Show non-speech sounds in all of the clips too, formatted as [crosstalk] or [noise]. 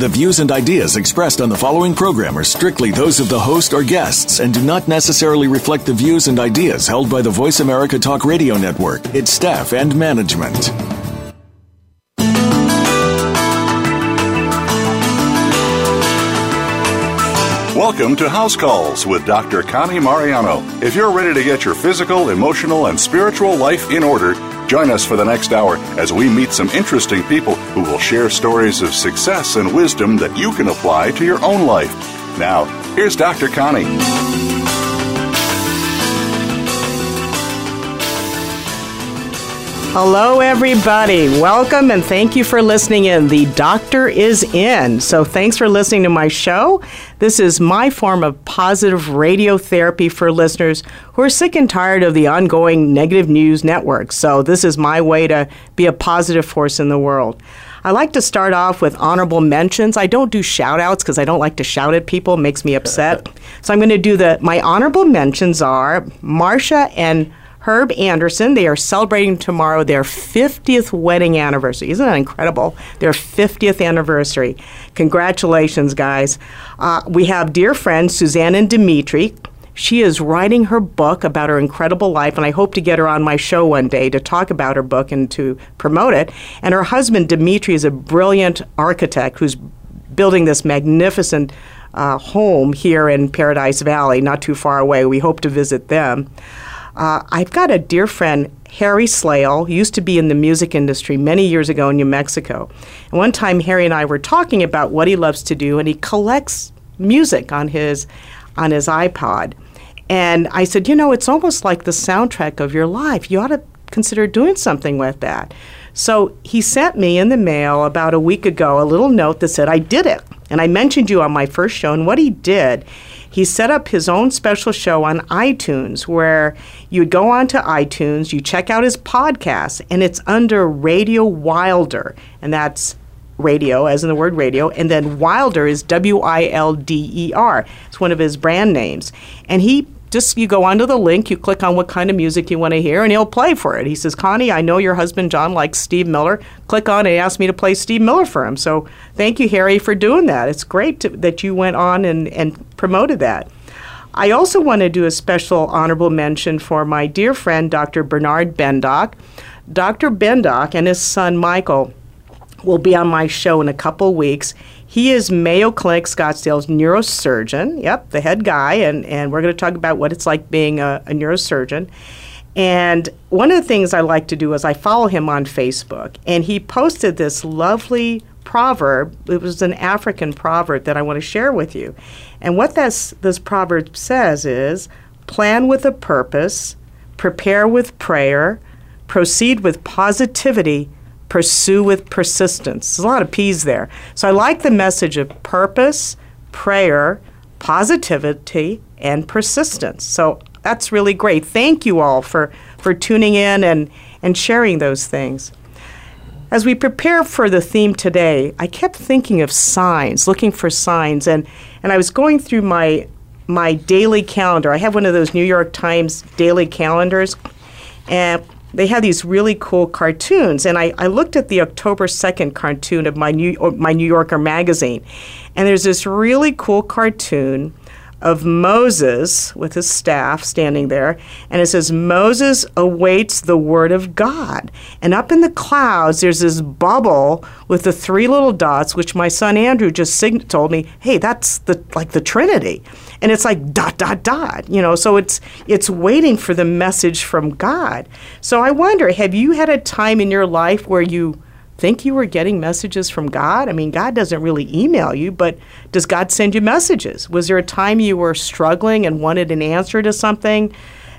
The views and ideas expressed on the following program are strictly those of the host or guests and do not necessarily reflect the views and ideas held by the Voice America Talk Radio Network, its staff, and management. Welcome to House Calls with Dr. Connie Mariano. If you're ready to get your physical, emotional, and spiritual life in order, Join us for the next hour as we meet some interesting people who will share stories of success and wisdom that you can apply to your own life. Now, here's Dr. Connie. Hello, everybody. Welcome and thank you for listening in. The doctor is in. So, thanks for listening to my show. This is my form of positive radiotherapy for listeners who are sick and tired of the ongoing negative news network. So, this is my way to be a positive force in the world. I like to start off with honorable mentions. I don't do shout outs because I don't like to shout at people, it makes me upset. [laughs] so, I'm going to do the my honorable mentions are Marsha and Herb Anderson. They are celebrating tomorrow their 50th wedding anniversary. Isn't that incredible? Their 50th anniversary. Congratulations, guys. Uh, we have dear friends Suzanne and Dimitri. She is writing her book about her incredible life, and I hope to get her on my show one day to talk about her book and to promote it. And her husband, Dimitri, is a brilliant architect who's building this magnificent uh, home here in Paradise Valley, not too far away. We hope to visit them. Uh, I've got a dear friend, Harry Slale, used to be in the music industry many years ago in New Mexico. And one time, Harry and I were talking about what he loves to do, and he collects music on his on his iPod. And I said, you know, it's almost like the soundtrack of your life. You ought to consider doing something with that. So he sent me in the mail about a week ago a little note that said, I did it. And I mentioned you on my first show. And what he did he set up his own special show on iTunes where you'd go onto iTunes, you check out his podcast, and it's under Radio Wilder, and that's radio, as in the word radio, and then Wilder is W I L D E R. It's one of his brand names. And he just you go onto the link, you click on what kind of music you want to hear, and he'll play for it. He says, Connie, I know your husband John likes Steve Miller. Click on it. Asked me to play Steve Miller for him. So thank you, Harry, for doing that. It's great to, that you went on and, and promoted that. I also want to do a special honorable mention for my dear friend, Dr. Bernard Bendok. Dr. Bendok and his son, Michael, will be on my show in a couple weeks. He is Mayo Clinic Scottsdale's neurosurgeon. Yep, the head guy, and, and we're going to talk about what it's like being a, a neurosurgeon. And one of the things I like to do is I follow him on Facebook, and he posted this lovely proverb. It was an African proverb that I want to share with you. And what this, this proverb says is plan with a purpose, prepare with prayer, proceed with positivity, pursue with persistence. There's a lot of P's there. So I like the message of purpose, prayer, positivity, and persistence. So that's really great. Thank you all for, for tuning in and, and sharing those things. As we prepare for the theme today, I kept thinking of signs, looking for signs, and, and I was going through my my daily calendar. I have one of those New York Times daily calendars, and they had these really cool cartoons. And I, I looked at the October 2nd cartoon of my New, my New Yorker magazine. And there's this really cool cartoon of Moses with his staff standing there, and it says, Moses awaits the word of God. And up in the clouds, there's this bubble with the three little dots, which my son Andrew just sig- told me, hey, that's the like the Trinity. And it's like dot dot dot, you know, so it's it's waiting for the message from God. So I wonder, have you had a time in your life where you think you were getting messages from God? I mean, God doesn't really email you, but does God send you messages? Was there a time you were struggling and wanted an answer to something,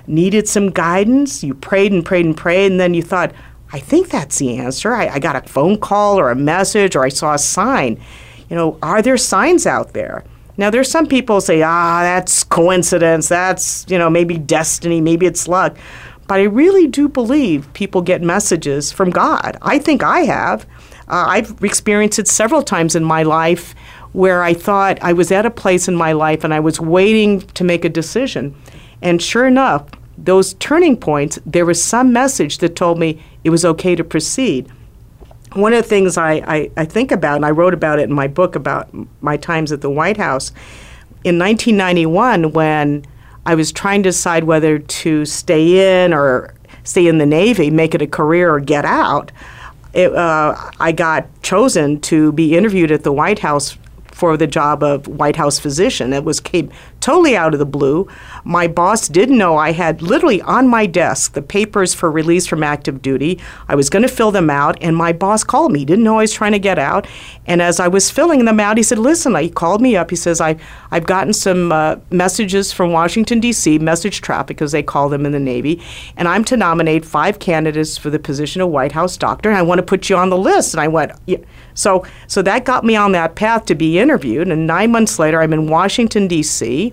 needed some guidance? You prayed and prayed and prayed, and then you thought, I think that's the answer. I, I got a phone call or a message or I saw a sign. You know, are there signs out there? Now, there's some people say, ah, that's coincidence. That's, you know, maybe destiny, maybe it's luck. But I really do believe people get messages from God. I think I have. Uh, I've experienced it several times in my life where I thought I was at a place in my life and I was waiting to make a decision. And sure enough, those turning points, there was some message that told me it was okay to proceed. One of the things I, I, I think about, and I wrote about it in my book about my times at the White House, in 1991, when I was trying to decide whether to stay in or stay in the Navy, make it a career, or get out, it, uh, I got chosen to be interviewed at the White House for the job of White House physician. It was came totally out of the blue. My boss didn't know I had literally on my desk the papers for release from active duty. I was going to fill them out, and my boss called me. He didn't know I was trying to get out. And as I was filling them out, he said, "Listen," he called me up. He says, "I I've gotten some uh, messages from Washington D.C. message traffic, as they call them in the Navy, and I'm to nominate five candidates for the position of White House doctor, and I want to put you on the list." And I went, yeah. So, so that got me on that path to be interviewed. And nine months later, I'm in Washington, D.C.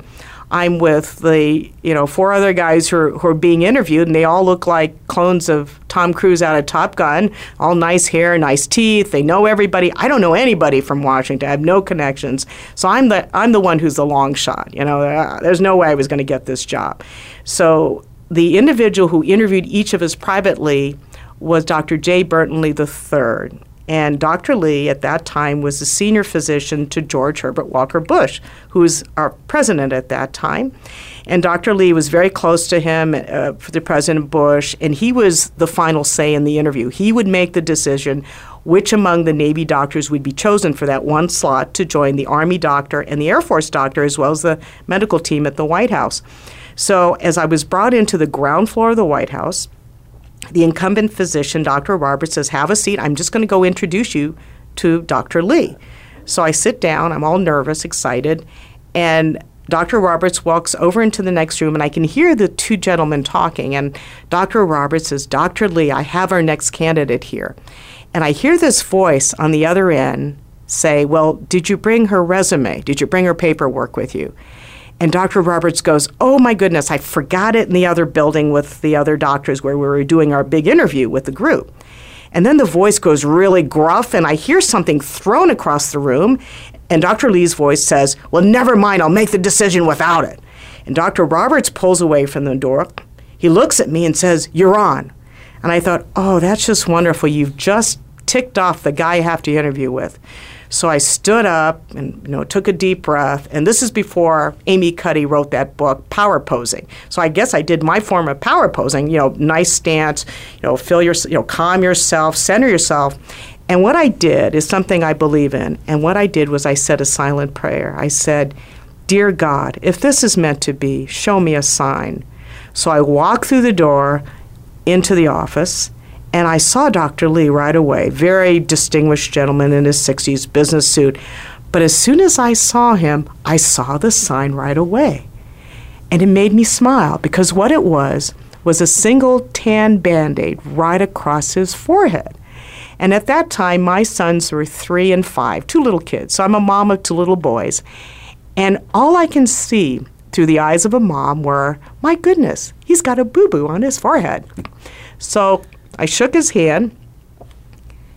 I'm with the, you know, four other guys who are, who are being interviewed, and they all look like clones of Tom Cruise out of Top Gun. All nice hair, nice teeth. They know everybody. I don't know anybody from Washington. I have no connections. So I'm the I'm the one who's the long shot. You know, uh, there's no way I was going to get this job. So the individual who interviewed each of us privately was Dr. J. Burton Lee III. And Dr. Lee at that time was a senior physician to George Herbert Walker Bush, who was our president at that time. And Dr. Lee was very close to him, uh, the President Bush, and he was the final say in the interview. He would make the decision which among the Navy doctors would be chosen for that one slot to join the Army doctor and the Air Force doctor, as well as the medical team at the White House. So, as I was brought into the ground floor of the White House, the incumbent physician, Dr. Roberts, says, Have a seat. I'm just going to go introduce you to Dr. Lee. So I sit down, I'm all nervous, excited, and Dr. Roberts walks over into the next room, and I can hear the two gentlemen talking. And Dr. Roberts says, Dr. Lee, I have our next candidate here. And I hear this voice on the other end say, Well, did you bring her resume? Did you bring her paperwork with you? And Dr. Roberts goes, Oh my goodness, I forgot it in the other building with the other doctors where we were doing our big interview with the group. And then the voice goes really gruff, and I hear something thrown across the room. And Dr. Lee's voice says, Well, never mind, I'll make the decision without it. And Dr. Roberts pulls away from the door. He looks at me and says, You're on. And I thought, Oh, that's just wonderful. You've just ticked off the guy I have to interview with. So I stood up and you know took a deep breath, and this is before Amy Cuddy wrote that book, Power Posing. So I guess I did my form of power posing. You know, nice stance. You know, feel your you know calm yourself, center yourself. And what I did is something I believe in. And what I did was I said a silent prayer. I said, Dear God, if this is meant to be, show me a sign. So I walked through the door into the office and I saw Dr. Lee right away, very distinguished gentleman in his 60s, business suit. But as soon as I saw him, I saw the sign right away. And it made me smile because what it was was a single tan band aid right across his forehead. And at that time, my sons were three and five, two little kids. So I'm a mom of two little boys. And all I can see through the eyes of a mom were, my goodness, he's got a boo boo on his forehead. So I shook his hand.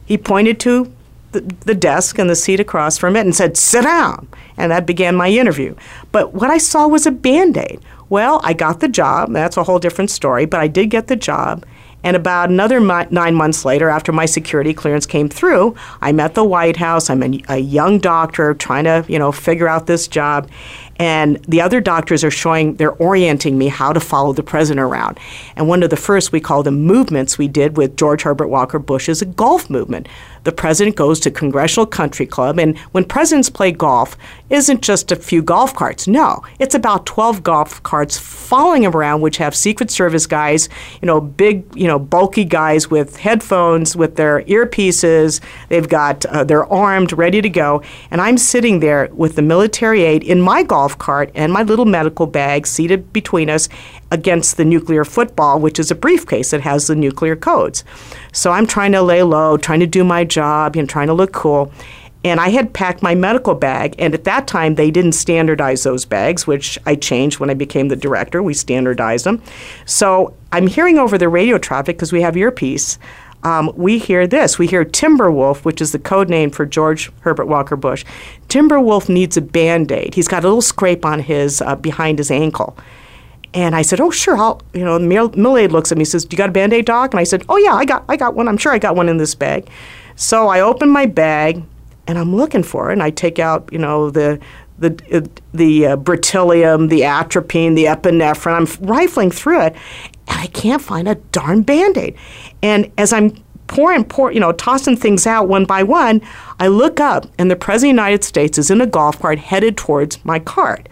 He pointed to the, the, desk and the seat across from it and said, Sit down. And that began my interview. But what I saw was a band aid. Well, I got the job. That's a whole different story, but I did get the job. And about another nine months later, after my security clearance came through, I'm at the White House. I'm a, a young doctor trying to, you know, figure out this job and the other doctors are showing they're orienting me how to follow the president around. And one of the first we call them movements we did with george herbert walker bush is a golf movement the president goes to congressional country club and when presidents play golf isn't just a few golf carts. No it's about 12 golf carts following him around which have secret service guys you know big you know bulky guys with headphones with their earpieces. They've got uh, they're armed ready to go. And i'm sitting there with the military aide in my golf golf cart and my little medical bag seated between us against the nuclear football, which is a briefcase that has the nuclear codes. So I'm trying to lay low, trying to do my job, and trying to look cool. And I had packed my medical bag, and at that time they didn't standardize those bags, which I changed when I became the director. We standardized them. So I'm hearing over the radio traffic because we have earpiece. Um, we hear this. We hear Timberwolf, which is the code name for George Herbert Walker Bush. Timberwolf needs a band aid. He's got a little scrape on his uh, behind his ankle. And I said, "Oh, sure." I'll, you know, mill aid looks at me, says, "Do you got a band aid, doc?" And I said, "Oh yeah, I got, I got one. I'm sure I got one in this bag." So I open my bag, and I'm looking for it, and I take out, you know, the the the uh, Bretylium, the atropine, the epinephrine. I'm rifling through it, and I can't find a darn band aid. And as I'm pouring, pour, you know, tossing things out one by one, I look up, and the President of the United States is in a golf cart headed towards my cart.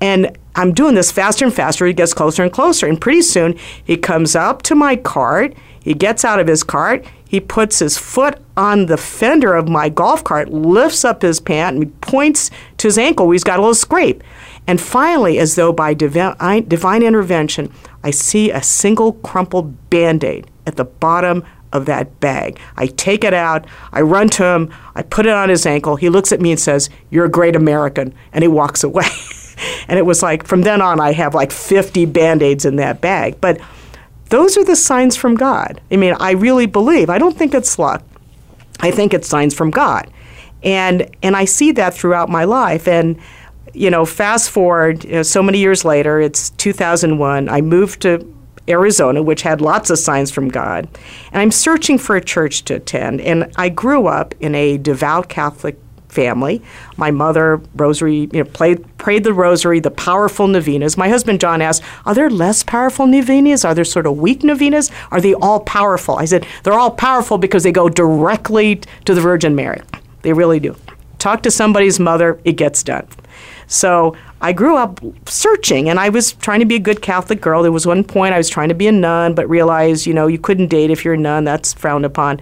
And I'm doing this faster and faster. He gets closer and closer. And pretty soon he comes up to my cart. He gets out of his cart. He puts his foot on the fender of my golf cart, lifts up his pant, and points to his ankle he's got a little scrape. And finally, as though by divine, divine intervention, I see a single crumpled band aid at the bottom of that bag. I take it out, I run to him, I put it on his ankle. He looks at me and says, You're a great American. And he walks away. [laughs] [laughs] and it was like from then on I have like 50 band-aids in that bag. But those are the signs from God. I mean, I really believe. I don't think it's luck. I think it's signs from God. And and I see that throughout my life and you know, fast forward you know, so many years later, it's 2001. I moved to Arizona, which had lots of signs from God. And I'm searching for a church to attend. And I grew up in a devout Catholic family. My mother, rosary, you know, played, prayed the rosary, the powerful novenas. My husband John asked, "Are there less powerful novenas? Are there sort of weak novenas? Are they all powerful?" I said, "They're all powerful because they go directly to the Virgin Mary. They really do. Talk to somebody's mother, it gets done." So I grew up searching, and I was trying to be a good Catholic girl. There was one point I was trying to be a nun, but realized, you know, you couldn't date if you're a nun. That's frowned upon.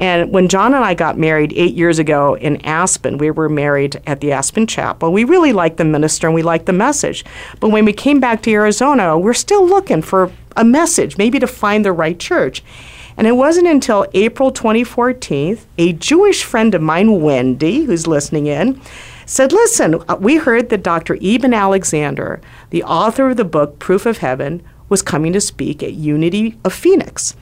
And when John and I got married eight years ago in Aspen, we were married at the Aspen Chapel. We really liked the minister and we liked the message. But when we came back to Arizona, we're still looking for a message, maybe to find the right church. And it wasn't until April 2014, a Jewish friend of mine, Wendy, who's listening in, said, Listen, uh, we heard that Dr. Eben Alexander, the author of the book Proof of Heaven, was coming to speak at Unity of Phoenix.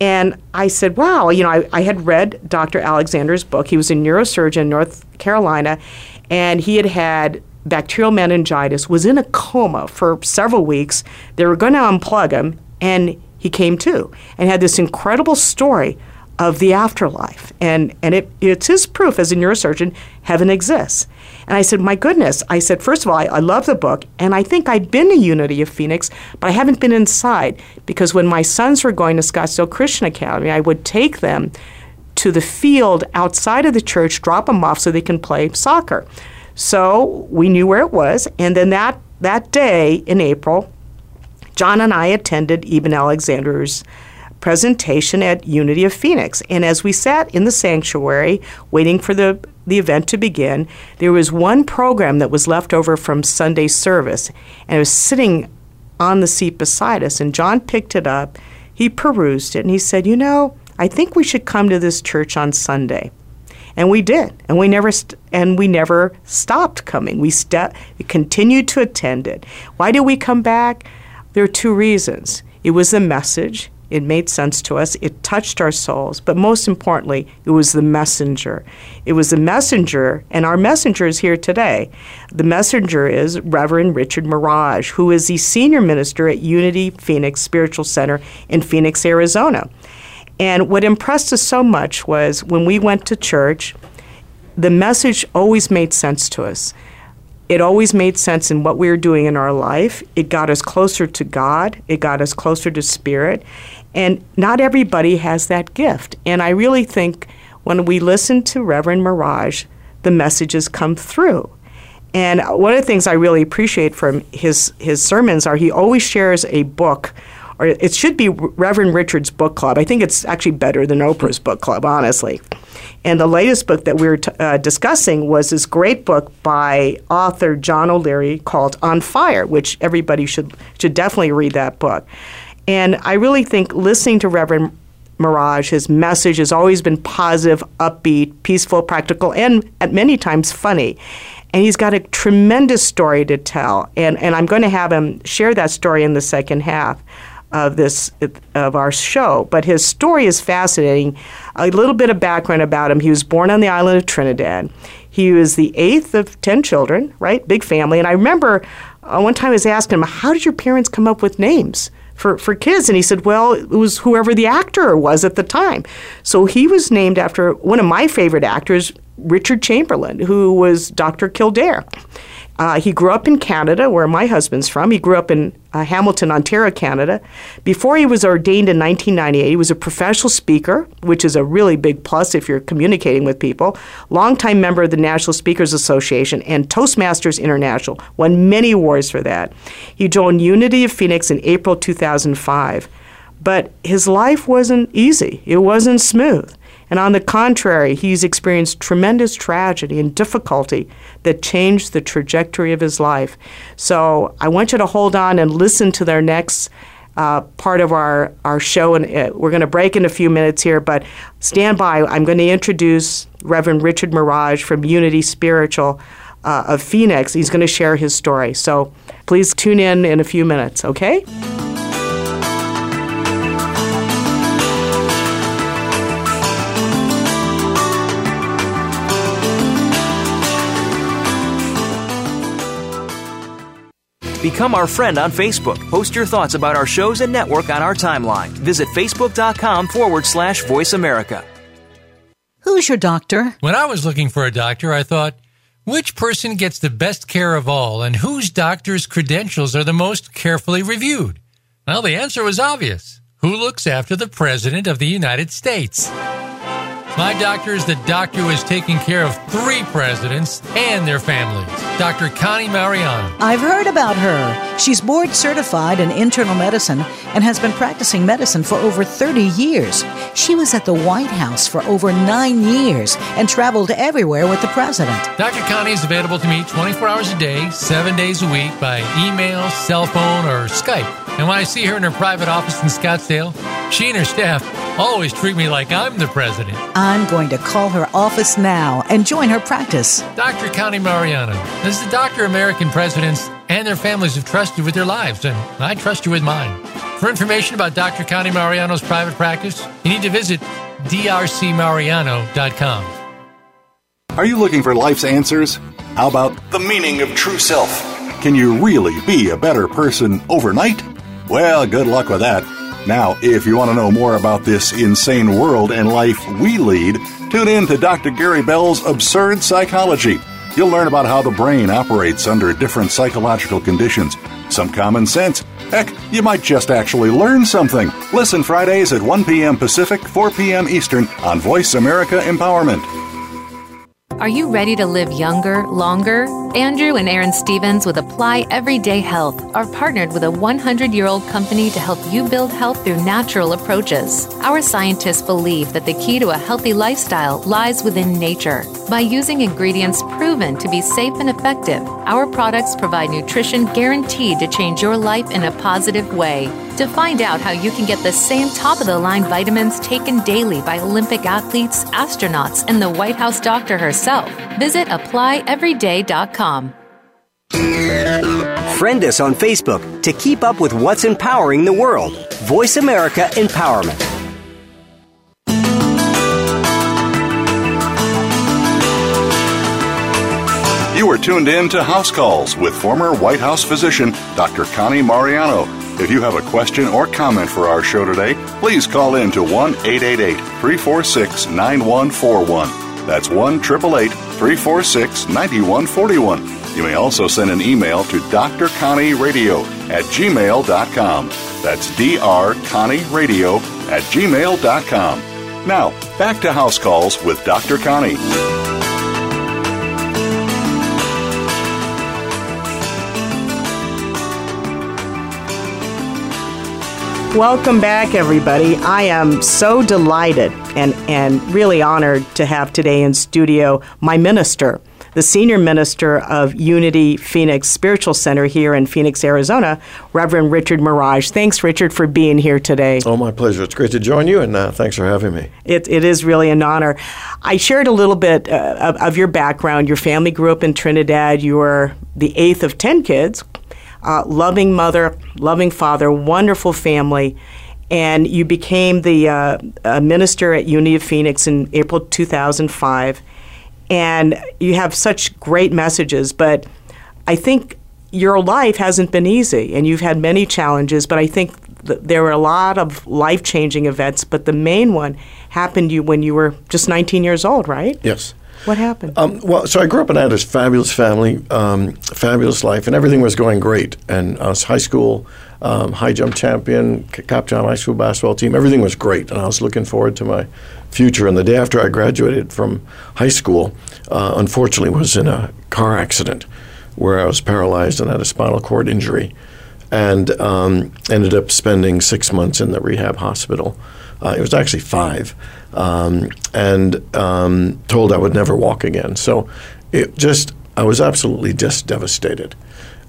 And I said, wow, you know, I, I had read Dr. Alexander's book. He was a neurosurgeon in North Carolina, and he had had bacterial meningitis, was in a coma for several weeks. They were going to unplug him, and he came to and had this incredible story of the afterlife. And, and it, it's his proof as a neurosurgeon heaven exists. And I said, My goodness. I said, First of all, I, I love the book, and I think I'd been to Unity of Phoenix, but I haven't been inside because when my sons were going to Scottsdale Christian Academy, I would take them to the field outside of the church, drop them off so they can play soccer. So we knew where it was, and then that, that day in April, John and I attended Eben Alexander's presentation at Unity of Phoenix. And as we sat in the sanctuary waiting for the, the event to begin, there was one program that was left over from Sunday service, and it was sitting on the seat beside us. And John picked it up, he perused it, and he said, You know, I think we should come to this church on Sunday. And we did, and we never st- and we never stopped coming. We, st- we continued to attend it. Why did we come back? There are two reasons. It was the message, it made sense to us. It touched our souls. But most importantly, it was the messenger. It was the messenger, and our messenger is here today. The messenger is Reverend Richard Maraj, who is the senior minister at Unity Phoenix Spiritual Center in Phoenix, Arizona. And what impressed us so much was when we went to church, the message always made sense to us it always made sense in what we were doing in our life. It got us closer to God, it got us closer to Spirit. And not everybody has that gift. And I really think when we listen to Reverend Maraj, the messages come through. And one of the things I really appreciate from his, his sermons are he always shares a book or it should be Reverend Richard's book club. I think it's actually better than Oprah's book club, honestly. And the latest book that we were t- uh, discussing was this great book by author John O'Leary called On Fire, which everybody should should definitely read that book. And I really think listening to Reverend Maraj. His message has always been positive, upbeat, peaceful, practical, and at many times funny. And he's got a tremendous story to tell. And, and I'm going to have him share that story in the second half of this of our show. But his story is fascinating. A little bit of background about him. He was born on the island of Trinidad. He was the eighth of ten children, right? Big family. And I remember uh, one time I was asking him, "How did your parents come up with names?" For, for kids. And he said, well, it was whoever the actor was at the time. So he was named after one of my favorite actors, Richard Chamberlain, who was Dr. Kildare. Uh, he grew up in Canada, where my husband's from. He grew up in uh, Hamilton, Ontario, Canada. Before he was ordained in 1998, he was a professional speaker, which is a really big plus if you're communicating with people. Longtime member of the National Speakers Association and Toastmasters International. Won many awards for that. He joined Unity of Phoenix in April 2005. But his life wasn't easy. It wasn't smooth. And on the contrary, he's experienced tremendous tragedy and difficulty that changed the trajectory of his life. So I want you to hold on and listen to their next uh, part of our, our show. And uh, we're going to break in a few minutes here, but stand by. I'm going to introduce Reverend Richard Maraj from Unity Spiritual uh, of Phoenix. He's going to share his story. So please tune in in a few minutes, okay? Become our friend on Facebook. Post your thoughts about our shows and network on our timeline. Visit facebook.com forward slash voice America. Who's your doctor? When I was looking for a doctor, I thought, which person gets the best care of all and whose doctor's credentials are the most carefully reviewed? Well, the answer was obvious. Who looks after the President of the United States? My doctor is the doctor who has taken care of three presidents and their families, Dr. Connie Mariano. I've heard about her. She's board certified in internal medicine and has been practicing medicine for over 30 years. She was at the White House for over nine years and traveled everywhere with the president. Dr. Connie is available to meet 24 hours a day, seven days a week by email, cell phone, or Skype. And when I see her in her private office in Scottsdale, she and her staff always treat me like I'm the president. I'm going to call her office now and join her practice. Dr. Connie Mariano this is the doctor American presidents and their families have trusted with their lives, and I trust you with mine. For information about Dr. Connie Mariano's private practice, you need to visit drcmariano.com. Are you looking for life's answers? How about the meaning of true self? Can you really be a better person overnight? Well, good luck with that. Now, if you want to know more about this insane world and life we lead, tune in to Dr. Gary Bell's Absurd Psychology. You'll learn about how the brain operates under different psychological conditions, some common sense. Heck, you might just actually learn something. Listen Fridays at 1 p.m. Pacific, 4 p.m. Eastern on Voice America Empowerment. Are you ready to live younger, longer? Andrew and Aaron Stevens with Apply Everyday Health are partnered with a 100 year old company to help you build health through natural approaches. Our scientists believe that the key to a healthy lifestyle lies within nature. By using ingredients proven to be safe and effective, our products provide nutrition guaranteed to change your life in a positive way. To find out how you can get the same top of the line vitamins taken daily by Olympic athletes, astronauts, and the White House doctor herself, visit applyeveryday.com. Friend us on Facebook to keep up with what's empowering the world. Voice America Empowerment. You are tuned in to House Calls with former White House physician Dr. Connie Mariano. If you have a question or comment for our show today, please call in to 1 888 346 9141. That's 1 888 346 9141. You may also send an email to drconnieradio at gmail.com. That's drconnieradio at gmail.com. Now, back to House Calls with Dr. Connie. Welcome back, everybody. I am so delighted and, and really honored to have today in studio my minister, the senior minister of Unity Phoenix Spiritual Center here in Phoenix, Arizona, Reverend Richard Maraj. Thanks, Richard, for being here today. Oh, my pleasure. It's great to join you, and uh, thanks for having me. It, it is really an honor. I shared a little bit uh, of, of, your background. Your family grew up in Trinidad. You were the eighth of 10 kids, uh, loving mother, loving father, wonderful family and you became the uh, minister at Unity of Phoenix in April 2005. And you have such great messages, but I think your life hasn't been easy, and you've had many challenges. But I think there were a lot of life changing events, but the main one happened you when you were just 19 years old, right? Yes. What happened? Um, well, so I grew up in this fabulous family, um, fabulous life, and everything was going great. And I was high school um, high jump champion, Cap High School basketball team. Everything was great, and I was looking forward to my future. And the day after I graduated from high school, uh, unfortunately, was in a car accident where I was paralyzed and had a spinal cord injury, and um, ended up spending six months in the rehab hospital. Uh, it was actually five, um, and um, told I would never walk again. So it just I was absolutely just devastated.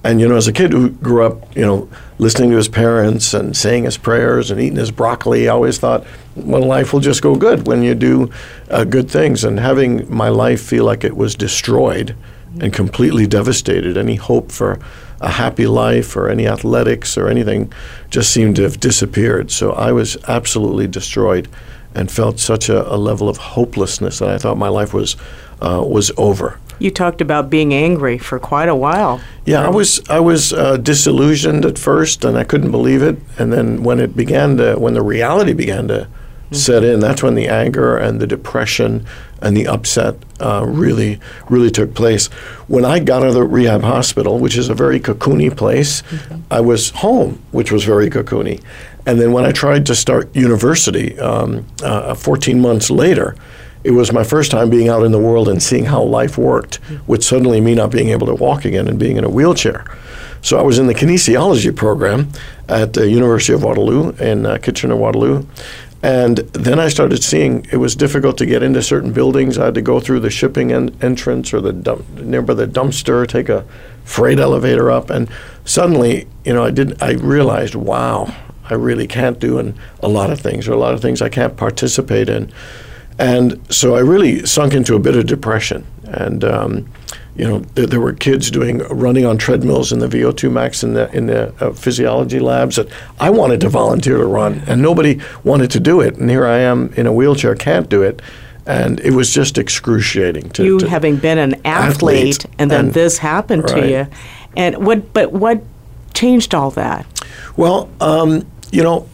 And you know, as a kid who grew up, you know, listening to his parents and saying his prayers and eating his broccoli, I always thought, well, life will just go good when you do uh, good things. And having my life feel like it was destroyed and completely devastated, any hope for a happy life or any athletics or anything just seemed to have disappeared. So I was absolutely destroyed and felt such a, a level of hopelessness that I thought my life was uh, was over. You talked about being angry for quite a while. Yeah, I was I was uh, disillusioned at first, and I couldn't believe it. And then when it began to, when the reality began to mm-hmm. set in, that's when the anger and the depression and the upset uh, really really took place. When I got out of the rehab hospital, which is a very cocoony place, mm-hmm. I was home, which was very cocoony. And then when I tried to start university, um, uh, 14 months later it was my first time being out in the world and seeing how life worked, with suddenly me not being able to walk again and being in a wheelchair. So I was in the kinesiology program at the University of Waterloo in uh, Kitchener Waterloo. And then I started seeing it was difficult to get into certain buildings. I had to go through the shipping en- entrance or the dump, nearby the dumpster, take a freight elevator up, and suddenly, you know, I did. I realized, wow, I really can't do in a lot of things, or a lot of things I can't participate in. And so I really sunk into a bit of depression. And, um, you know, there, there, were kids doing running on treadmills in the VO2 max in the, in the uh, physiology labs that I wanted to volunteer to run, and nobody wanted to do it. And here I am in a wheelchair, can't do it. And it was just excruciating. To, you to having been an athlete, athlete and then and, this happened right. to you. And what, but what changed all that? Well, um, you know,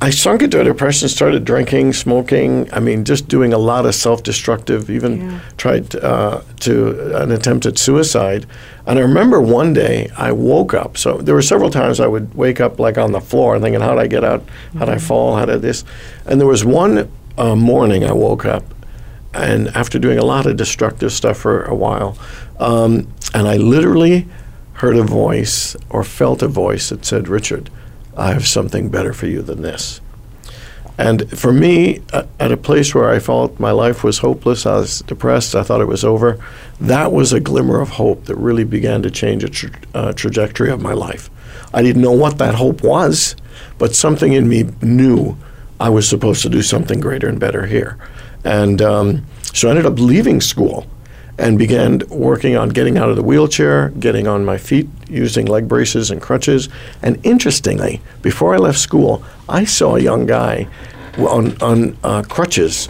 I sunk into a depression, started drinking, smoking. I mean, just doing a lot of self-destructive. Even yeah. tried uh, to an attempt at suicide. And I remember one day I woke up. So there were several times I would wake up like on the floor, thinking, "How did I get out? How did I mm-hmm. fall? How did this?" And there was one uh, morning I woke up, and after doing a lot of destructive stuff for a while, um, and I literally heard a voice or felt a voice that said, "Richard." I have something better for you than this. And for me, at a place where I felt my life was hopeless, I was depressed, I thought it was over, that was a glimmer of hope that really began to change a tra- uh, trajectory of my life. I didn't know what that hope was, but something in me knew I was supposed to do something greater and better here. And um, so I ended up leaving school and began working on getting out of the wheelchair, getting on my feet, using leg braces and crutches. And interestingly, before I left school, I saw a young guy on, on uh, crutches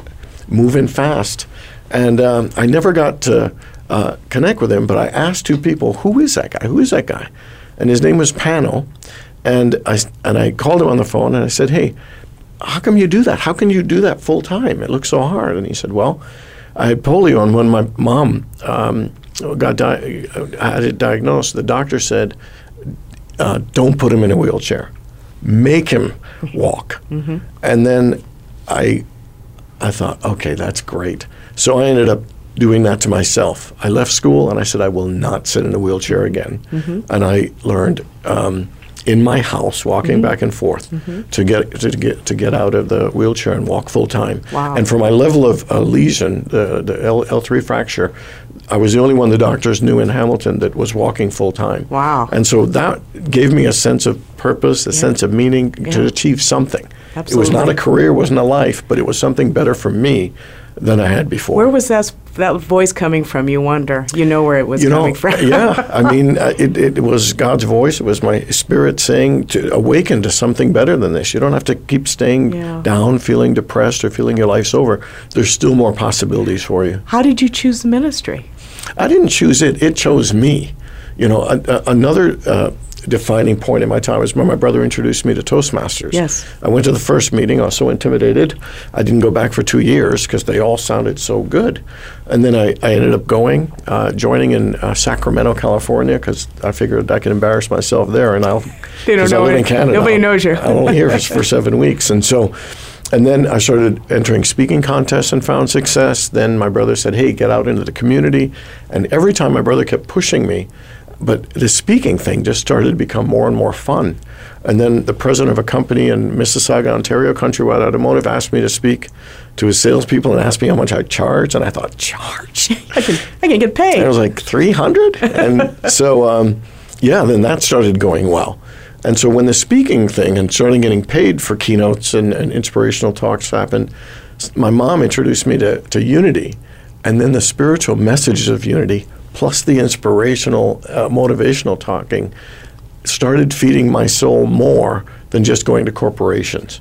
moving fast. And um, I never got to uh, connect with him, but I asked two people, who is that guy? Who is that guy? And his name was Pano. And I, and I called him on the phone and I said, hey, how come you do that? How can you do that full time? It looks so hard. And he said, well, I had polio, and when my mom um, got di- had it diagnosed, the doctor said, uh, "Don't put him in a wheelchair, make him walk." Mm-hmm. And then I, I thought, okay, that's great. So I ended up doing that to myself. I left school and I said, I will not sit in a wheelchair again. Mm-hmm. And I learned. Um, in my house, walking mm-hmm. back and forth mm-hmm. to get to get to get out of the wheelchair and walk full time. Wow. And for my level of uh, lesion, the the L three fracture, I was the only one the doctors knew in Hamilton that was walking full time. Wow. And so that gave me a sense of purpose, a sense of meaning to achieve something. Absolutely. It was not a career, wasn't a life, but it was something better for me than I had before. Where was that that voice coming from? You wonder. You know where it was you know, coming from. yeah. [laughs] I mean, uh, it, it was God's voice. It was my spirit saying to awaken to something better than this. You don't have to keep staying Yeah. down, feeling depressed, or feeling your life's over. There's still more possibilities for you. How did you choose the ministry? I didn't choose it; it chose me. You know, a, a, another uh, defining point in my time was when my brother introduced me to Toastmasters. Yes. I went to the first meeting. I was so intimidated. I didn't go back for two years because they all sounded so good. And then I, I ended up going, uh, joining in uh, Sacramento, California, because I figured I could embarrass myself there, and I'll. They don't 'cause I know live it. in Canada. Nobody knows you. I'm only here for [laughs] seven weeks, and so. And then I started entering speaking contests and found success. Then my brother said, "Hey, get out into the community." And every time my brother kept pushing me, but the speaking thing just started to become more and more fun. And then the president of a company in Mississauga, Ontario, Countrywide Automotive, asked me to speak to his salespeople and asked me how much I charge. And I thought, charge? [laughs] I can I can get paid. And I was like, 300? And [laughs] so, um, yeah, then that started going well. And so when the speaking thing and starting getting paid for keynotes and, and inspirational talks happened, my mom introduced me to, to Unity. And then the spiritual messages of Unity, plus the inspirational, uh, motivational talking, started feeding my soul more than just going to corporations.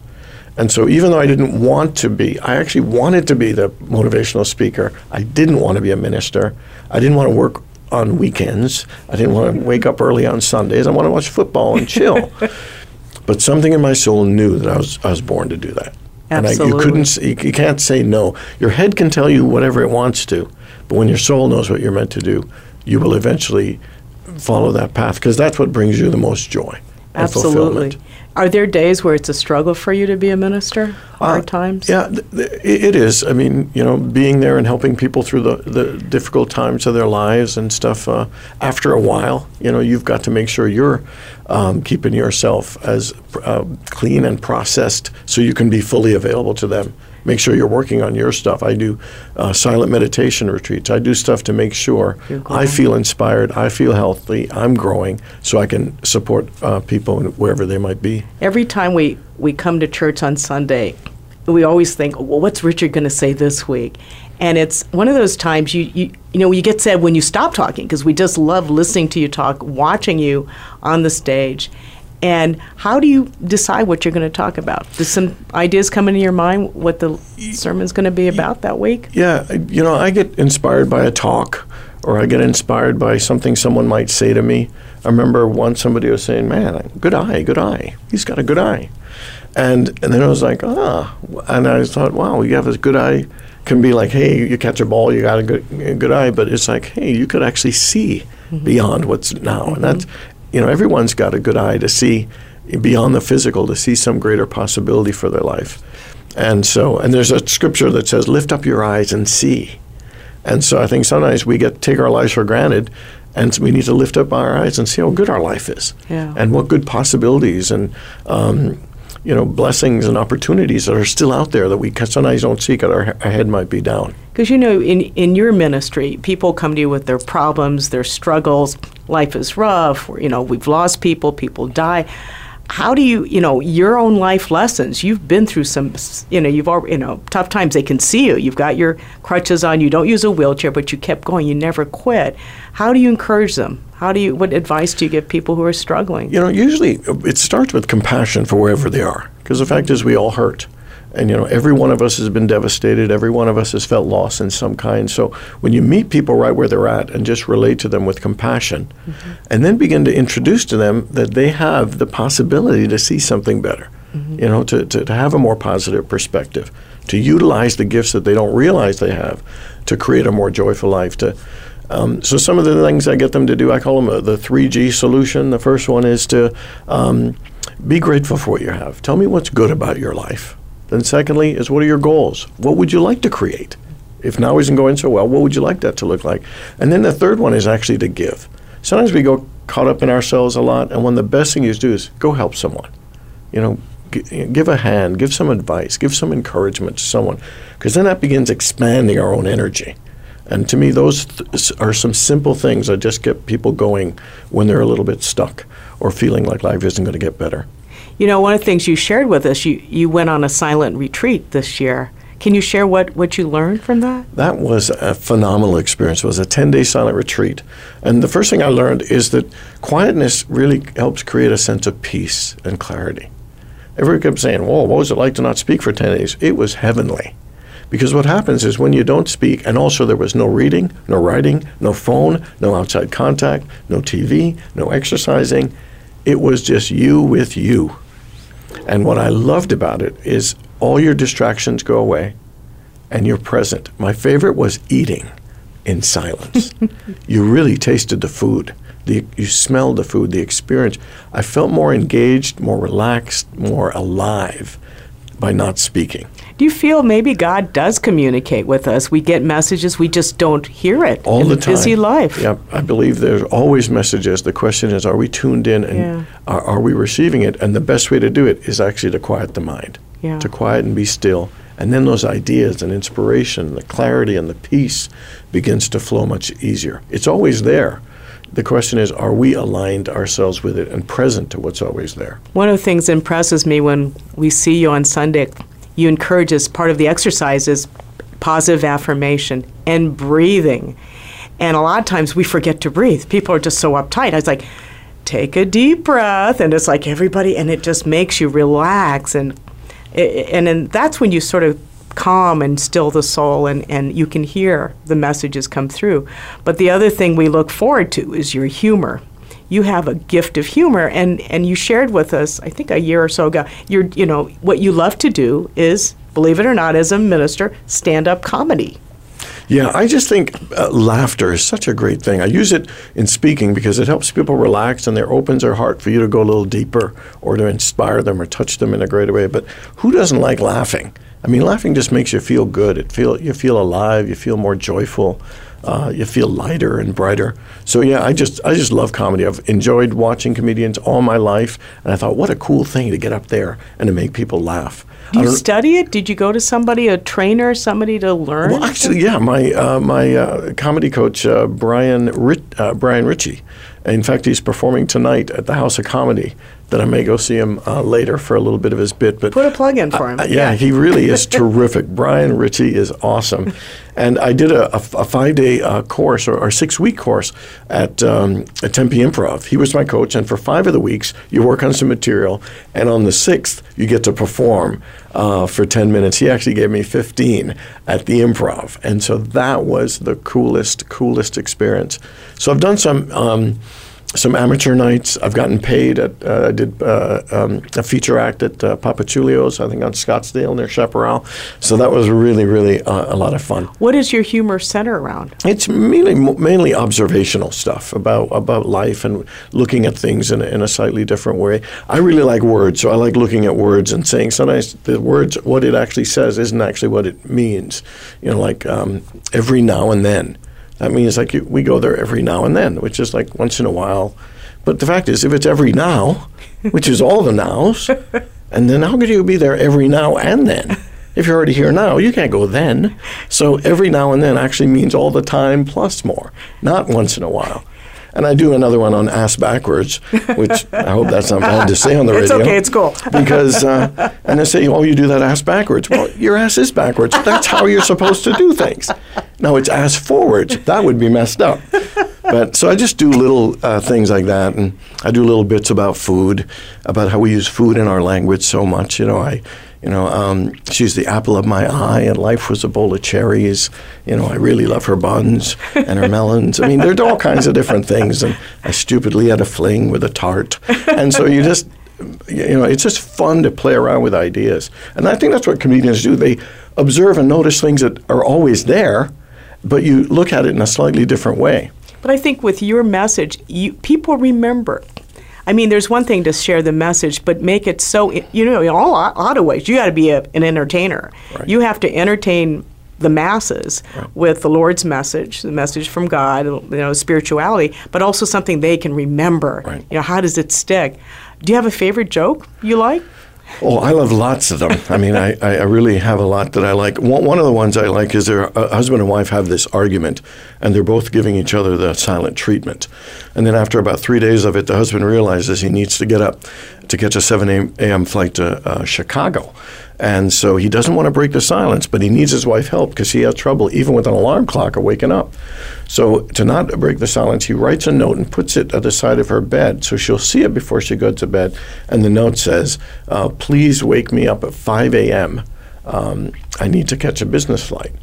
And so, even though I didn't want to be, I actually wanted to be the motivational speaker. I didn't want to be a minister. I didn't want to work on weekends. I didn't want to wake up early on Sundays. I want to watch football and chill. [laughs] but something in my soul knew that I was, I was born to do that. And I, you couldn't, you, you can't say no. Your head can tell you whatever it wants to, but when your soul knows what you're meant to do, you will eventually follow that path because that's what brings you the most joy. Absolutely. Are there days where it's a struggle for you to be a minister? Hard Uh, times? Yeah, th- th- it it is. I mean, you know, being there and helping people through the, the difficult times of their lives and stuff. Uh, after a while, you know, you've got to make sure you're um, keeping yourself as uh, clean and processed so you can be fully available to them. Make sure you're working on your stuff. I do uh, silent meditation retreats. I do stuff to make sure I feel inspired, I feel healthy, I'm growing, so I can support uh, people wherever they might be. Every time we, we come to church on Sunday, we always think, well, what's Richard going to say this week? And it's one of those times you, you, you know, you get sad when you stop talking because we just love listening to you talk, watching you on the stage. And how do you decide what you're going to talk about? Does some ideas come into your mind what the sermon's going to be about that week? Yeah, you know, I get inspired by a talk or I get inspired by something someone might say to me. I remember once somebody was saying, Man, good eye, good eye. He's got a good eye. And, and then I was like, Ah. And I thought, Wow, you have a good eye. Can be like, Hey, you catch a ball, you got a good, a good eye. But it's like, Hey, you could actually see beyond what's now. And that's, you know, everyone's got a good eye to see beyond the physical, to see some greater possibility for their life. And so, and there's a scripture that says, "Lift up your eyes and see." And so, I think sometimes we get take our lives for granted, and so we need to lift up our eyes and see how good our life is, Yeah. and what good possibilities and um, you know blessings and opportunities that are still out there that we sometimes don't see because our, our head might be down. Because you know, in in your ministry, people come to you with their problems, their struggles. Life is rough. You know, we've lost people. People die. How do you, you know, your own life lessons? You've been through some, you know, you've already, you know, tough times. They can see you. You've got your crutches on. You don't use a wheelchair, but you kept going. You never quit. How do you encourage them? How do you? What advice do you give people who are struggling? You know, usually it starts with compassion for wherever they are, because the fact is we all hurt. And you know, every one of us has been devastated. Every one of us has felt loss in some kind. So when you meet people right where they're at and just relate to them with compassion, and then begin to introduce to them that they have the possibility to see something better, you know, to, to, to have a more positive perspective, to utilize the gifts that they don't realize they have, to create a more joyful life. To um, so some of the things I get them to do, I call them uh, the three G solution. The first one is to um, be grateful for what you have. Tell me what's good about your life. Then, secondly, is what are your goals? What would you like to create? If now isn't going so well, what would you like that to look like? And then the third one is actually to give. Sometimes we go caught up in ourselves a lot, and one of the best things you do is go help someone. You know, g- give a hand, give some advice, give some encouragement to someone, because then that begins expanding our own energy. And to me, those th- are some simple things that just get people going when they're a little bit stuck or feeling like life isn't going to get better. You know, one of the things you shared with us, you, you went on a silent retreat this year. Can you share what, what you learned from that? That was a phenomenal experience. It was a 10-day silent retreat. And the first thing I learned is that quietness really helps create a sense of peace and clarity. Everyone kept saying, Whoa, what was it like to not speak for 10 days? It was heavenly. Because what happens is when you don't speak, and also there was no reading, no writing, no phone, no outside contact, no TV, no exercising, it was just you with you. And what I loved about it is all your distractions go away and you're present. My favorite was eating in silence. [laughs] you really tasted the food. The, you smelled the food, the experience. I felt more engaged, more relaxed, more alive by not speaking. Do you feel maybe God does communicate with us? We get messages, we just don't hear it all in the time. busy life. Yeah, I believe there's always messages. The question is, are we tuned in and Yeah. are, are we receiving it? And the best way to do it is actually to quiet the mind, Yeah. to quiet and be still. And then those ideas and inspiration, the clarity and the peace begins to flow much easier. It's always there. The question is, are we aligned ourselves with it and present to what's always there? One of the things that impresses me when we see you on Sunday, you encourage as part of the exercise is positive affirmation and breathing. And a lot of times we forget to breathe. People are just so uptight. I was like, take a deep breath. And it's like everybody, and it just makes you relax. And, and then that's when you sort of calm and still the soul and, and you can hear the messages come through. But the other thing we look forward to is your humor you have a gift of humor and and you shared with us i think a year or so ago you're you know what you love to do is believe it or not as a minister stand up comedy Yeah, I just think uh, laughter is such a great thing. I use it in speaking because it helps people relax and it opens their heart for you to go a little deeper or to inspire them or touch them in a greater way. But who doesn't like laughing? I mean, laughing just makes you feel good. It feel you feel alive. You feel more joyful. Uh, you feel lighter and brighter. So yeah, I just I just love comedy. I've enjoyed watching comedians all my life, and I thought, what a cool thing to get up there and to make people laugh. do you study it did you go to somebody a trainer somebody to learn Well, actually, yeah, my uh, my uh, comedy coach uh, Brian Rit- uh, Brian Ritchie. In fact, he's performing tonight at the House of Comedy. That I may go see him uh, later for a little bit of his bit. But put a plug in for him uh, yeah, he really is [laughs] terrific. Brian Ritchie is awesome. And I did a five day uh, course or, or six week course at, um, at Tempe Improv. He was my coach, and for five of the weeks, you work on some material, and on the sixth, you get to perform uh, for 10 minutes. He actually gave me 15 at the improv. And so that was the coolest, coolest experience. So I've done some. Um, some amateur nights. I've gotten paid. At, uh, I did uh, um, a feature act at uh, Papa Chulio's, I think on Scottsdale near Chaparral. So that was really, really uh, a lot of fun. what is your humor center around It's mainly mainly observational stuff about about life and looking at things in a, in a slightly different way. I really like words, so I like looking at words and saying sometimes the words what it actually says isn't actually what it means. You know, like um, every now and then. That means like you, we go there every now and then, which is like once in a while. But the fact is, if it's every now, which is all the nows, [laughs] and then how could you be there every now and then? If you're already here now, you can't go then. So every now and then actually means all the time plus more, not once in a while. And I do another one on ass backwards, which I hope that's not bad to say on the [laughs] It's radio. It's okay, it's cool. [laughs] because uh, and they say, "Oh, you do that ass backwards." Well, your ass is backwards. That's how you're supposed to do things. No, it's ass forwards. That would be messed up. But so I just do little uh, things like that, and I do little bits about food, about how we use food in our language so much. You know, I, you know, um, she's the apple of my eye, and life was a bowl of cherries. You know, I really love her buns and her melons. I mean, there's all kinds of different things, and I stupidly had a fling with a tart, and so you just you know, it's just fun to play around with ideas. And I think that's what comedians do. They observe and notice things that are always there, but you look at it in a slightly different way. But I think with your message, you, people remember. I mean, there's one thing to share the message, but make it so, you know, in all a lot of ways, you got to be a, an entertainer. Right. You have to entertain the masses with the Lord's message, the message from God, you know, spirituality, but also something they can remember. Right. You know, how does it stick? Do you have a favorite joke you like? Oh, I love lots of them. I mean, I, I really have a lot that I like. One, of the ones I like is their a husband and wife have this argument, and they're both giving each other the silent treatment. And then after about three days of it, the husband realizes he needs to get up to catch a 7 a.m. flight to uh, Chicago. And so he doesn't want to break the silence, but he needs his wife help because he has trouble, even with an alarm clock, of waking up. So to not break the silence, he writes a note and puts it at the side of her bed so she'll see it before she goes to bed. And the note says, uh, "Please wake me up at 5 a.m. Um, I need to catch a business flight."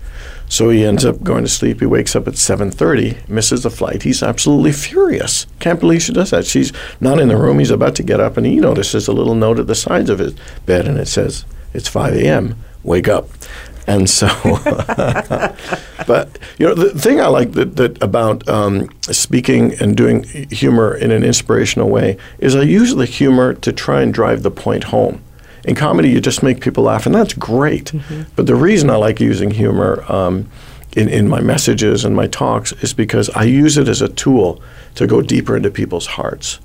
So he ends up going to sleep. He wakes up at 7:30, misses the flight. He's absolutely furious. Can't believe she does that. She's not in the room. He's about to get up, and he notices a little note at the sides of his bed, and it says, "It's 5 a.m. Wake up." And so, [laughs] but you know, the thing I like that, that about um, speaking and doing humor in an inspirational way is I use the humor to try and drive the point home. In comedy, you just make people laugh, and that's great. Mm-hmm. But the reason I like using humor um, in, in my messages and my talks is because I use it as a tool to go deeper into people's hearts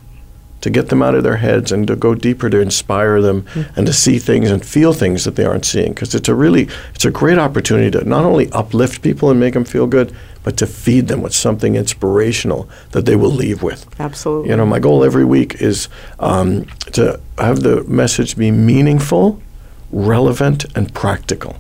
to get them out of their heads and to go deeper to inspire them mm-hmm. and to see things and feel things that they aren't seeing. Because it's a really it's a great opportunity to not only uplift people and make them feel good but to feed them with something inspirational that they will leave with. Absolutely. You know my goal every week is um, to have the message be meaningful relevant and practical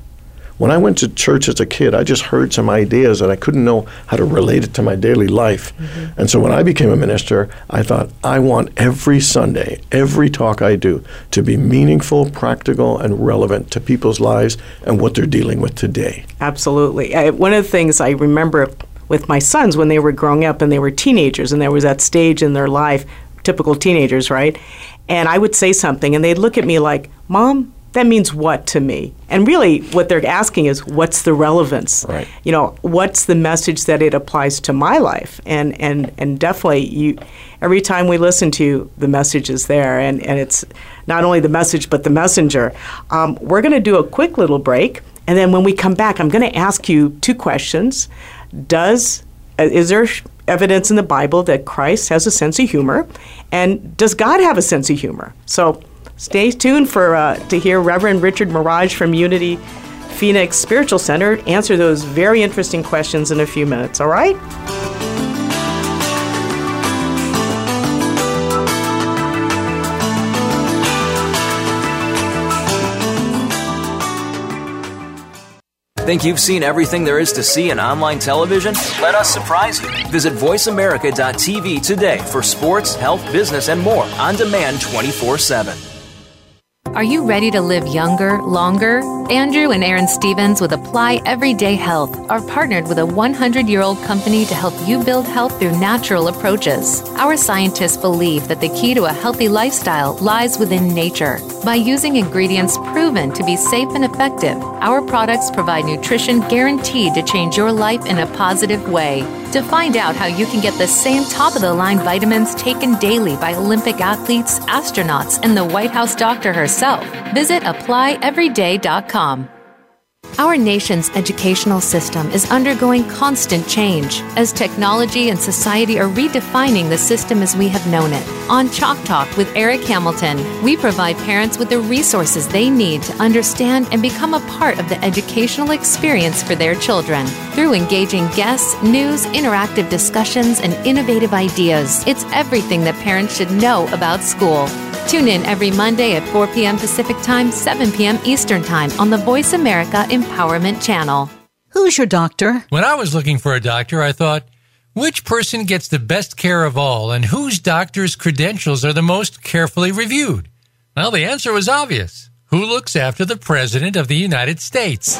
when I went to church as a kid, I just heard some ideas and I couldn't know how to relate it to my daily life. Mm-hmm. And so when I became a minister, I thought, I want every Sunday, every talk I do to be meaningful, practical, and relevant to people's lives and what they're dealing with today. Absolutely. I, one of the things I remember with my sons when they were growing up and they were teenagers, and there was that stage in their life, typical teenagers, right? And I would say something, and they'd look at me like, Mom, that means what to me? And really, what they're asking is, what's the relevance? Right. You know, what's the message that it applies to my life? And and and definitely, you every time we listen to the message is there, and and it's not only the message but the messenger. Um, we're going to do a quick little break, and then when we come back, I'm going to ask you two questions. Does uh, is there evidence in the Bible that Christ has a sense of humor, and does God have a sense of humor? So Stay tuned for uh, to hear Reverend Richard Maraj from Unity Phoenix Spiritual Center answer those very interesting questions in a few minutes. All right. Think you've seen everything there is to see in online television? Let us surprise you. Visit VoiceAmerica.tv today for sports, health, business, and more on demand 24 7. Are you ready to live younger, longer? Andrew and Aaron Stevens with Apply Everyday Health are partnered with a 100 year old company to help you build health through natural approaches. Our scientists believe that the key to a healthy lifestyle lies within nature. By using ingredients proven to be safe and effective, our products provide nutrition guaranteed to change your life in a positive way. To find out how you can get the same top of the line vitamins taken daily by Olympic athletes, astronauts, and the White House doctor herself, visit applyeveryday.com. Our nation's educational system is undergoing constant change as technology and society are redefining the system as we have known it. On Chalk Talk with Eric Hamilton, we provide parents with the resources they need to understand and become a part of the educational experience for their children. Through engaging guests, news, interactive discussions, and innovative ideas, it's everything that parents should know about school. Tune in every Monday at 4 p.m. Pacific Time, 7 p.m. Eastern Time on the Voice America Empowerment Channel. Who's your doctor? When I was looking for a doctor, I thought, which person gets the best care of all and whose doctor's credentials are the most carefully reviewed? Well, the answer was obvious. Who looks after the President of the United States?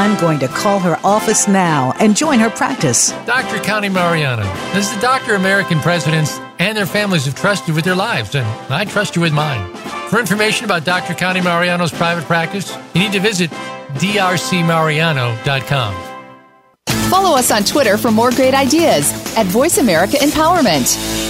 I'm going to call her office now and join her practice. Dr. Connie Mariano is the doctor American presidents and their families have trusted with their lives, and I trust you with mine. For information about Dr. Connie Mariano's private practice, you need to visit drcmariano.com. Follow us on Twitter for more great ideas at Voice America Empowerment.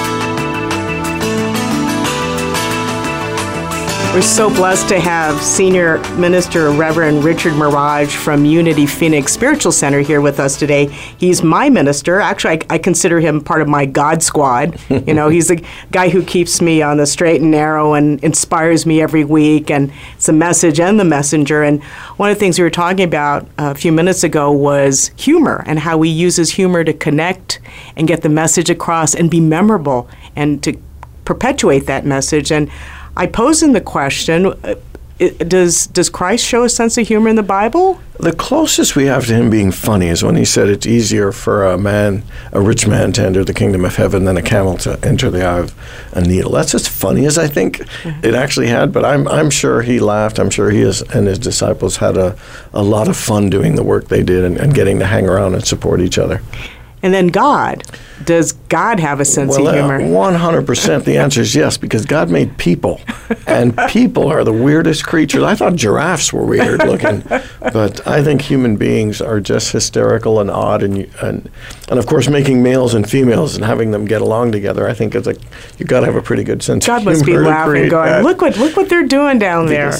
We're so blessed to have Senior Minister Reverend Richard Maraj from Unity Phoenix Spiritual Center here with us today. He's my minister. Actually, I, I consider him part of my God squad. [laughs] you know, he's the guy who keeps me on the straight and narrow and inspires me every week, and it's the message and the messenger. And one of the things we were talking about a few minutes ago was humor and how he uses humor to connect and get the message across and be memorable and to perpetuate that message. And I pose in the question uh, does does Christ show a sense of humor in the Bible? The closest we have to him being funny is when he said it's easier for a man, a rich man, to enter the kingdom of heaven than a camel to enter the eye of a needle. That's as funny as I think mm-hmm. it actually had. But I'm I'm sure he laughed. I'm sure he is, and his disciples had a, a lot of fun doing the work they did and, and getting to hang around and support each other. And then God. Does God have a sense well, of humor? Uh, one hundred percent. The answer is yes, because God made people, [laughs] and people are the weirdest creatures. I thought giraffes were weird looking, but I think human beings are just hysterical and odd, and and and of course, making males and females and having them get along together. I think it's like you've got to have a pretty good sense. Of humor. God must be laughing, going, that. "Look what look what they're doing down there."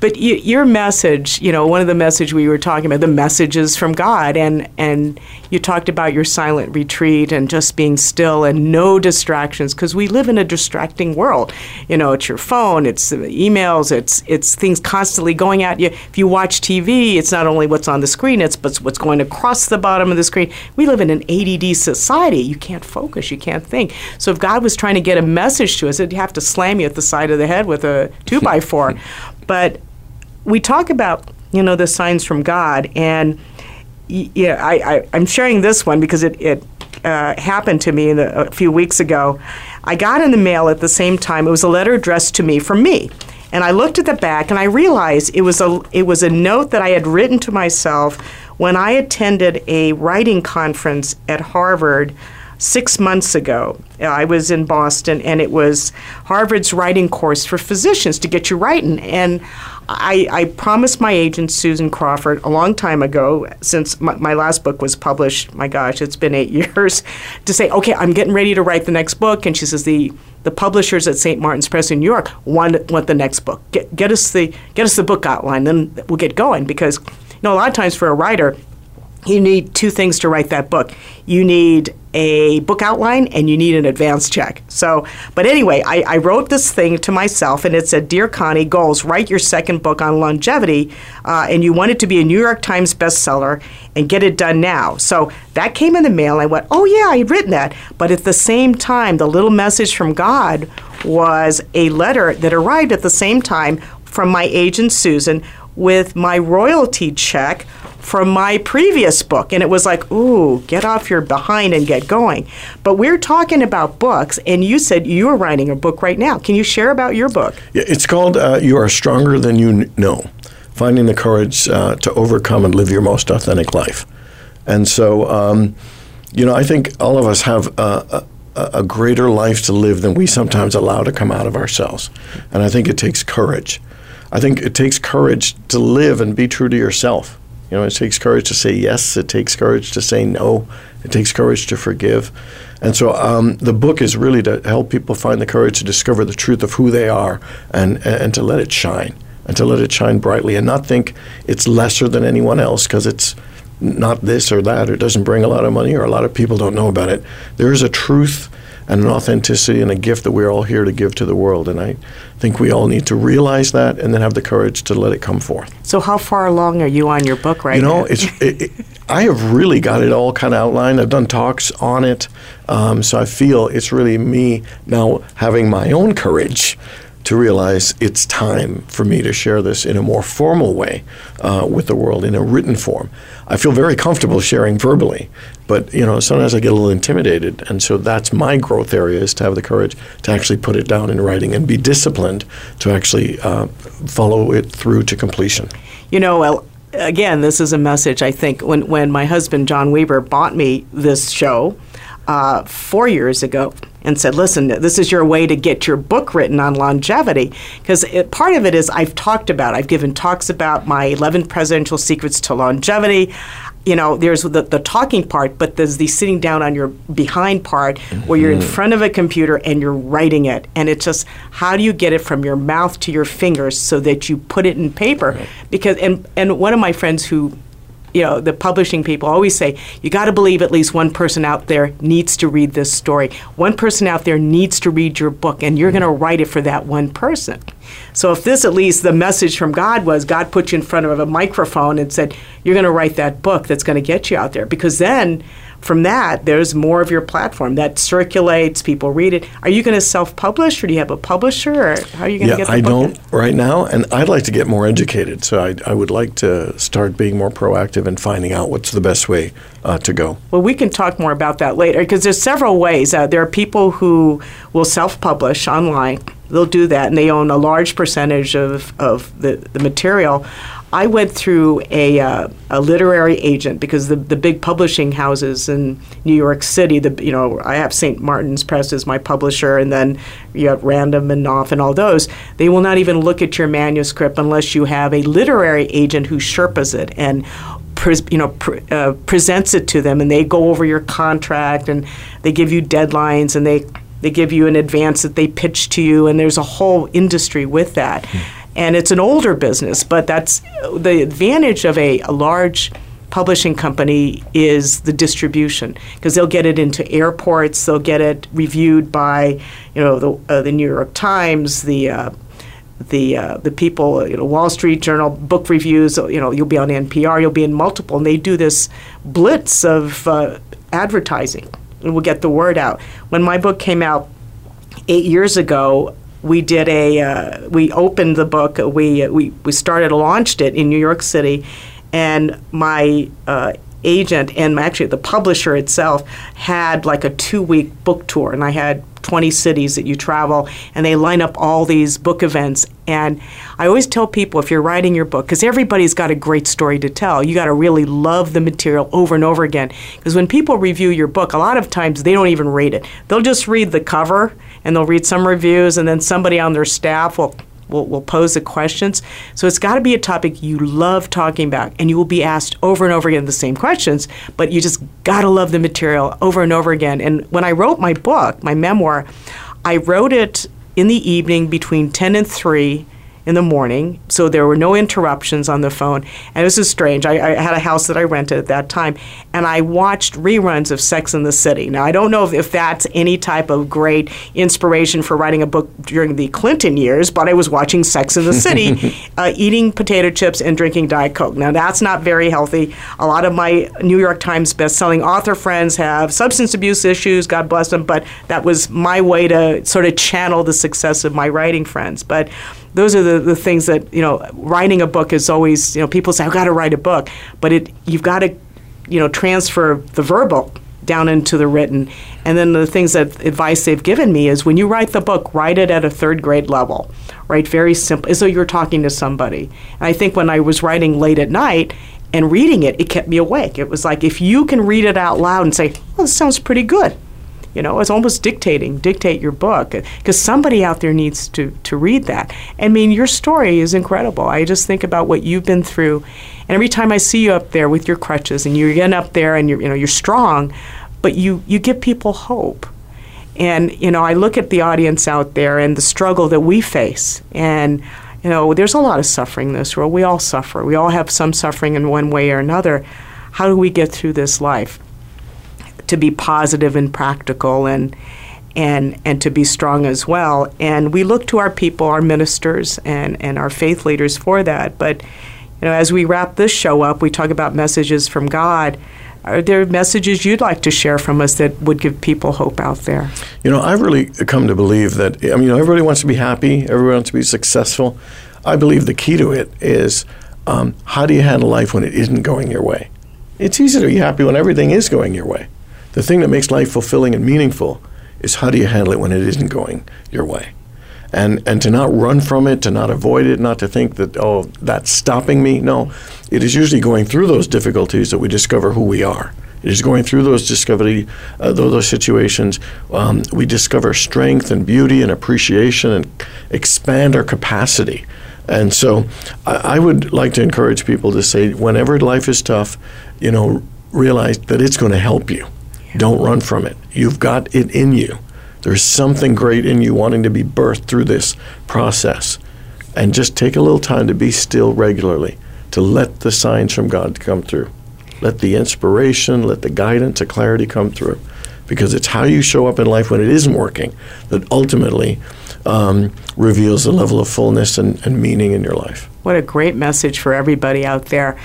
But your message, you know, one of the message we were talking about, the messages from God, and and you talked about your silent retreat and just being still and no distractions because we live in a distracting world. You know, it's your phone, it's emails, it's it's things constantly going at you. If you watch TV, it's not only what's on the screen, it's but what's going across the bottom of the screen. We live in an ADD society. You can't focus, you can't think. So if God was trying to get a message to us, it'd have to slam you at the side of the head with a two by four. [laughs] But we talk about you know the signs from God, and yeah, I, I am sharing this one because it it uh, happened to me the, a few weeks ago. I got in the mail at the same time. It was a letter addressed to me from me, and I looked at the back and I realized it was a it was a note that I had written to myself when I attended a writing conference at Harvard six months ago. I was in Boston, and it was Harvard's writing course for physicians to get you writing. And I, I promised my agent, Susan Crawford, a long time ago, since my, my, last book was published, my gosh, it's been eight [laughs] years, to say, okay, I'm getting ready to write the next book. And she says, the, the publishers at St. Martin's Press in New York want, want the next book. Get, get, us the, get us the book outline, then we'll get going. Because, you know, a lot of times for a writer, you need two things to write that book. You need a book outline and you need an advance check. So, but anyway, I, I, wrote this thing to myself and it said, Dear Connie, goals, write your second book on longevity uh, and you want it to be a New York Times bestseller and get it done now. So that came in the mail. I went, Oh, yeah, I had written that. But at the same time, the little message from God was a letter that arrived at the same time from my agent, Susan, with my royalty check from my previous book. And it was like, ooh, get off your behind and get going. But we're talking about books, and you said you are writing a book right now. Can you share about your book? Yeah, it's called uh, You Are Stronger Than You Know Finding the Courage uh, to Overcome and Live Your Most Authentic Life. And so, um, you know, I think all of us have a, a, a greater life to live than we sometimes allow to come out of ourselves. And I think it takes courage. I think it takes courage to live and be true to yourself. You know, it takes courage to say yes. It takes courage to say no. It takes courage to forgive. And so um, the book is really to help people find the courage to discover the truth of who they are and, and to let it shine and to let it shine brightly and not think it's lesser than anyone else because it's not this or that or doesn't bring a lot of money or a lot of people don't know about it. There is a truth and an authenticity and a gift that we're all here to give to the world. And I think we all need to realize that and then have the courage to let it come forth. So, how far along are you on your book right now? you know, now? it's [laughs] it, it, I have really got it all kind of outlined. I've done talks on it, um, so I feel it's really me now having my own courage to realize it's time for me to share this in a more formal way uh, with the world in a written form. I feel very comfortable sharing verbally, but you know sometimes I get a little intimidated, and so that's my growth area is to have the courage to actually put it down in writing and be disciplined to actually uh, follow it through to completion. You know, well, again, this is a message I think when when my husband John Weber bought me this show uh, four years ago and said, "Listen, this is your way to get your book written on longevity." Because part of it is I've talked about. I've given talks about my 11 presidential secrets to longevity. You know, there's the, the talking part, but there's the sitting down on your behind part where you're in Mm-hmm. front of a computer and you're writing it. And it's just how do you get it from your mouth to your fingers so that you put it in paper? Because and and one of my friends who you know, the publishing people always say, you got to believe at least one person out there needs to read this story. One person out there needs to read your book, and you're mm-hmm. going to write it for that one person. So, if this, at least the message from God was, God put you in front of a microphone and said, you're going to write that book that's going to get you out there. Because then, from that, there's more of your platform that circulates, people read it. Are you going to self publish, or do you have a publisher, or how are you going to Yeah, get the I don't right now, and I'd like to get more educated. So I, I would like to start being more proactive and finding out what's the best way uh, to go. Well, we can talk more about that later because there's several ways. Uh, there are people who will self-publish online. They'll do that, and they own a large percentage of, of the, the material. I went through a, uh, a literary agent because the, the big publishing houses in New York City, the you know I have St. Martin's Press as my publisher, and then you have Random and Knopf and all those. They will not even look at your manuscript unless you have a literary agent who sherpas it and you know, pre- uh, presents it to them, and they go over your contract, and they give you deadlines, and they they give you an advance that they pitch to you, and there's a whole industry with that, and it's an older business, but that's the advantage of a, a large publishing company is the distribution because they'll get it into airports, they'll get it reviewed by, you know, the uh, the New York Times, the uh, the uh, the people, you know, Wall Street Journal, book reviews. You know, you'll be on NPR, you'll be in multiple, and they do this blitz of uh, advertising, and we'll get the word out. When my book came out eight years ago, we did a uh, we opened the book. We we we started launched it in New York City, and my uh, agent and actually the publisher itself had like a two week book tour, and I had 20 cities that you travel, and they line up all these book events. And I always tell people if you're writing your book, because everybody's got a great story to tell, you got to really love the material over and over again. Because when people review your book, a lot of times they don't even read it. They'll just read the cover and they'll read some reviews, and then somebody on their staff will will, will pose the questions. So it's got to be a topic you love talking about, and you will be asked over and over again the same questions, but you just got to love the material over and over again. And when I wrote my book, my memoir, I wrote it in the evening between 10 and 3 in the morning, so there were no interruptions on the phone. And this is strange. I, I, had a house that I rented at that time, and I watched reruns of Sex in the City. Now, I don't know if, if that's any type of great inspiration for writing a book during the Clinton years, but I was watching Sex in the City, [laughs] uh, eating potato chips and drinking Diet Coke. Now, that's not very healthy. A lot of my New York Times best-selling author friends have substance abuse issues, God bless them, but that was my way to sort of channel the success of my writing friends. But those are the, the things that you know writing a book is always you know people say i've got to write a book but it you've got to you know transfer the verbal down into the written. And then the things that advice they've given me is when you write the book write it at a third grade level. Write very simple as though you're talking to somebody. And i think when i was writing late at night and reading it it kept me awake. It was like if you can read it out loud and say well this sounds pretty good you know, it's almost dictating, dictate your book, because somebody out there needs to, to read that. I mean, your story is incredible. I just think about what you've been through, and every time I see you up there with your crutches, and you're getting up there, and you're, you know, you're strong, but you, you give people hope. And, you know, I look at the audience out there and the struggle that we face, and, you know, there's a lot of suffering in this world. We all suffer. We all have some suffering in one way or another. How do we get through this life? To be positive and practical and and and to be strong as well. And we look to our people, our ministers, and and our faith leaders for that. But you know, as we wrap this show up, we talk about messages from God. Are there messages you'd like to share from us that would give people hope out there? You know, I've really come to believe that, I mean, everybody wants to be happy, everyone wants to be successful. I believe the key to it is um, how do you handle life when it isn't going your way? It's easy to be happy when everything is going your way. The thing that makes life fulfilling and meaningful is how do you handle it when it isn't going your way? And, and to not run from it, to not avoid it, not to think that, oh, that's stopping me. No, it is usually going through those difficulties that we discover who we are. It is going through those discovery, uh, those situations. Um, we discover strength and beauty and appreciation and expand our capacity. And so, I, I would like to encourage people to say, whenever life is tough, you know, realize that it's going to help you. Don't run from it. You've got it in you. There's something great in you wanting to be birthed through this process. And just take a little time to be still regularly, to let the signs from God come through. Let the inspiration, let the guidance, the clarity come through. Because it's how you show up in life when it isn't working that ultimately um, reveals the level of fullness and, and meaning in your life. What a great message for everybody out there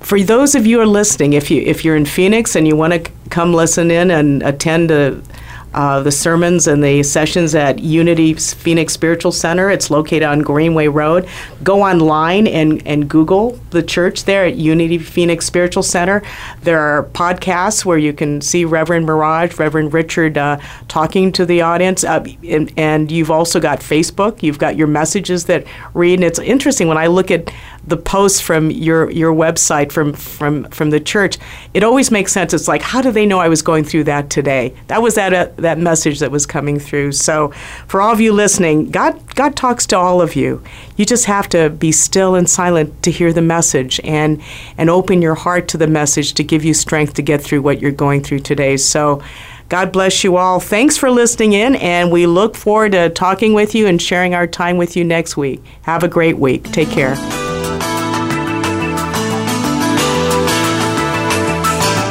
for those of you who are listening, if you if you're in Phoenix and you want to come listen in and attend a uh, the sermons and the sessions at Unity Phoenix Spiritual Center. It's located on Greenway Road. Go online and, and Google the church there at Unity Phoenix Spiritual Center. There are podcasts where you can see Reverend Maraj, Reverend Richard uh, talking to the audience. Uh, and, and you've also got Facebook. You've got your messages that read. And it's interesting when I look at the posts from your your website from from from the church, it always makes sense. It's like, how do they know I was going through that today? That was that uh, that message that was coming through. So, for all of you listening, God God talks to all of you. You just have to be still and silent to hear the message and and open your heart to the message to give you strength to get through what you're going through today. So. God bless you all. Thanks for listening in, and we look forward to talking with you and sharing our time with you next week. Have a great week. Take care.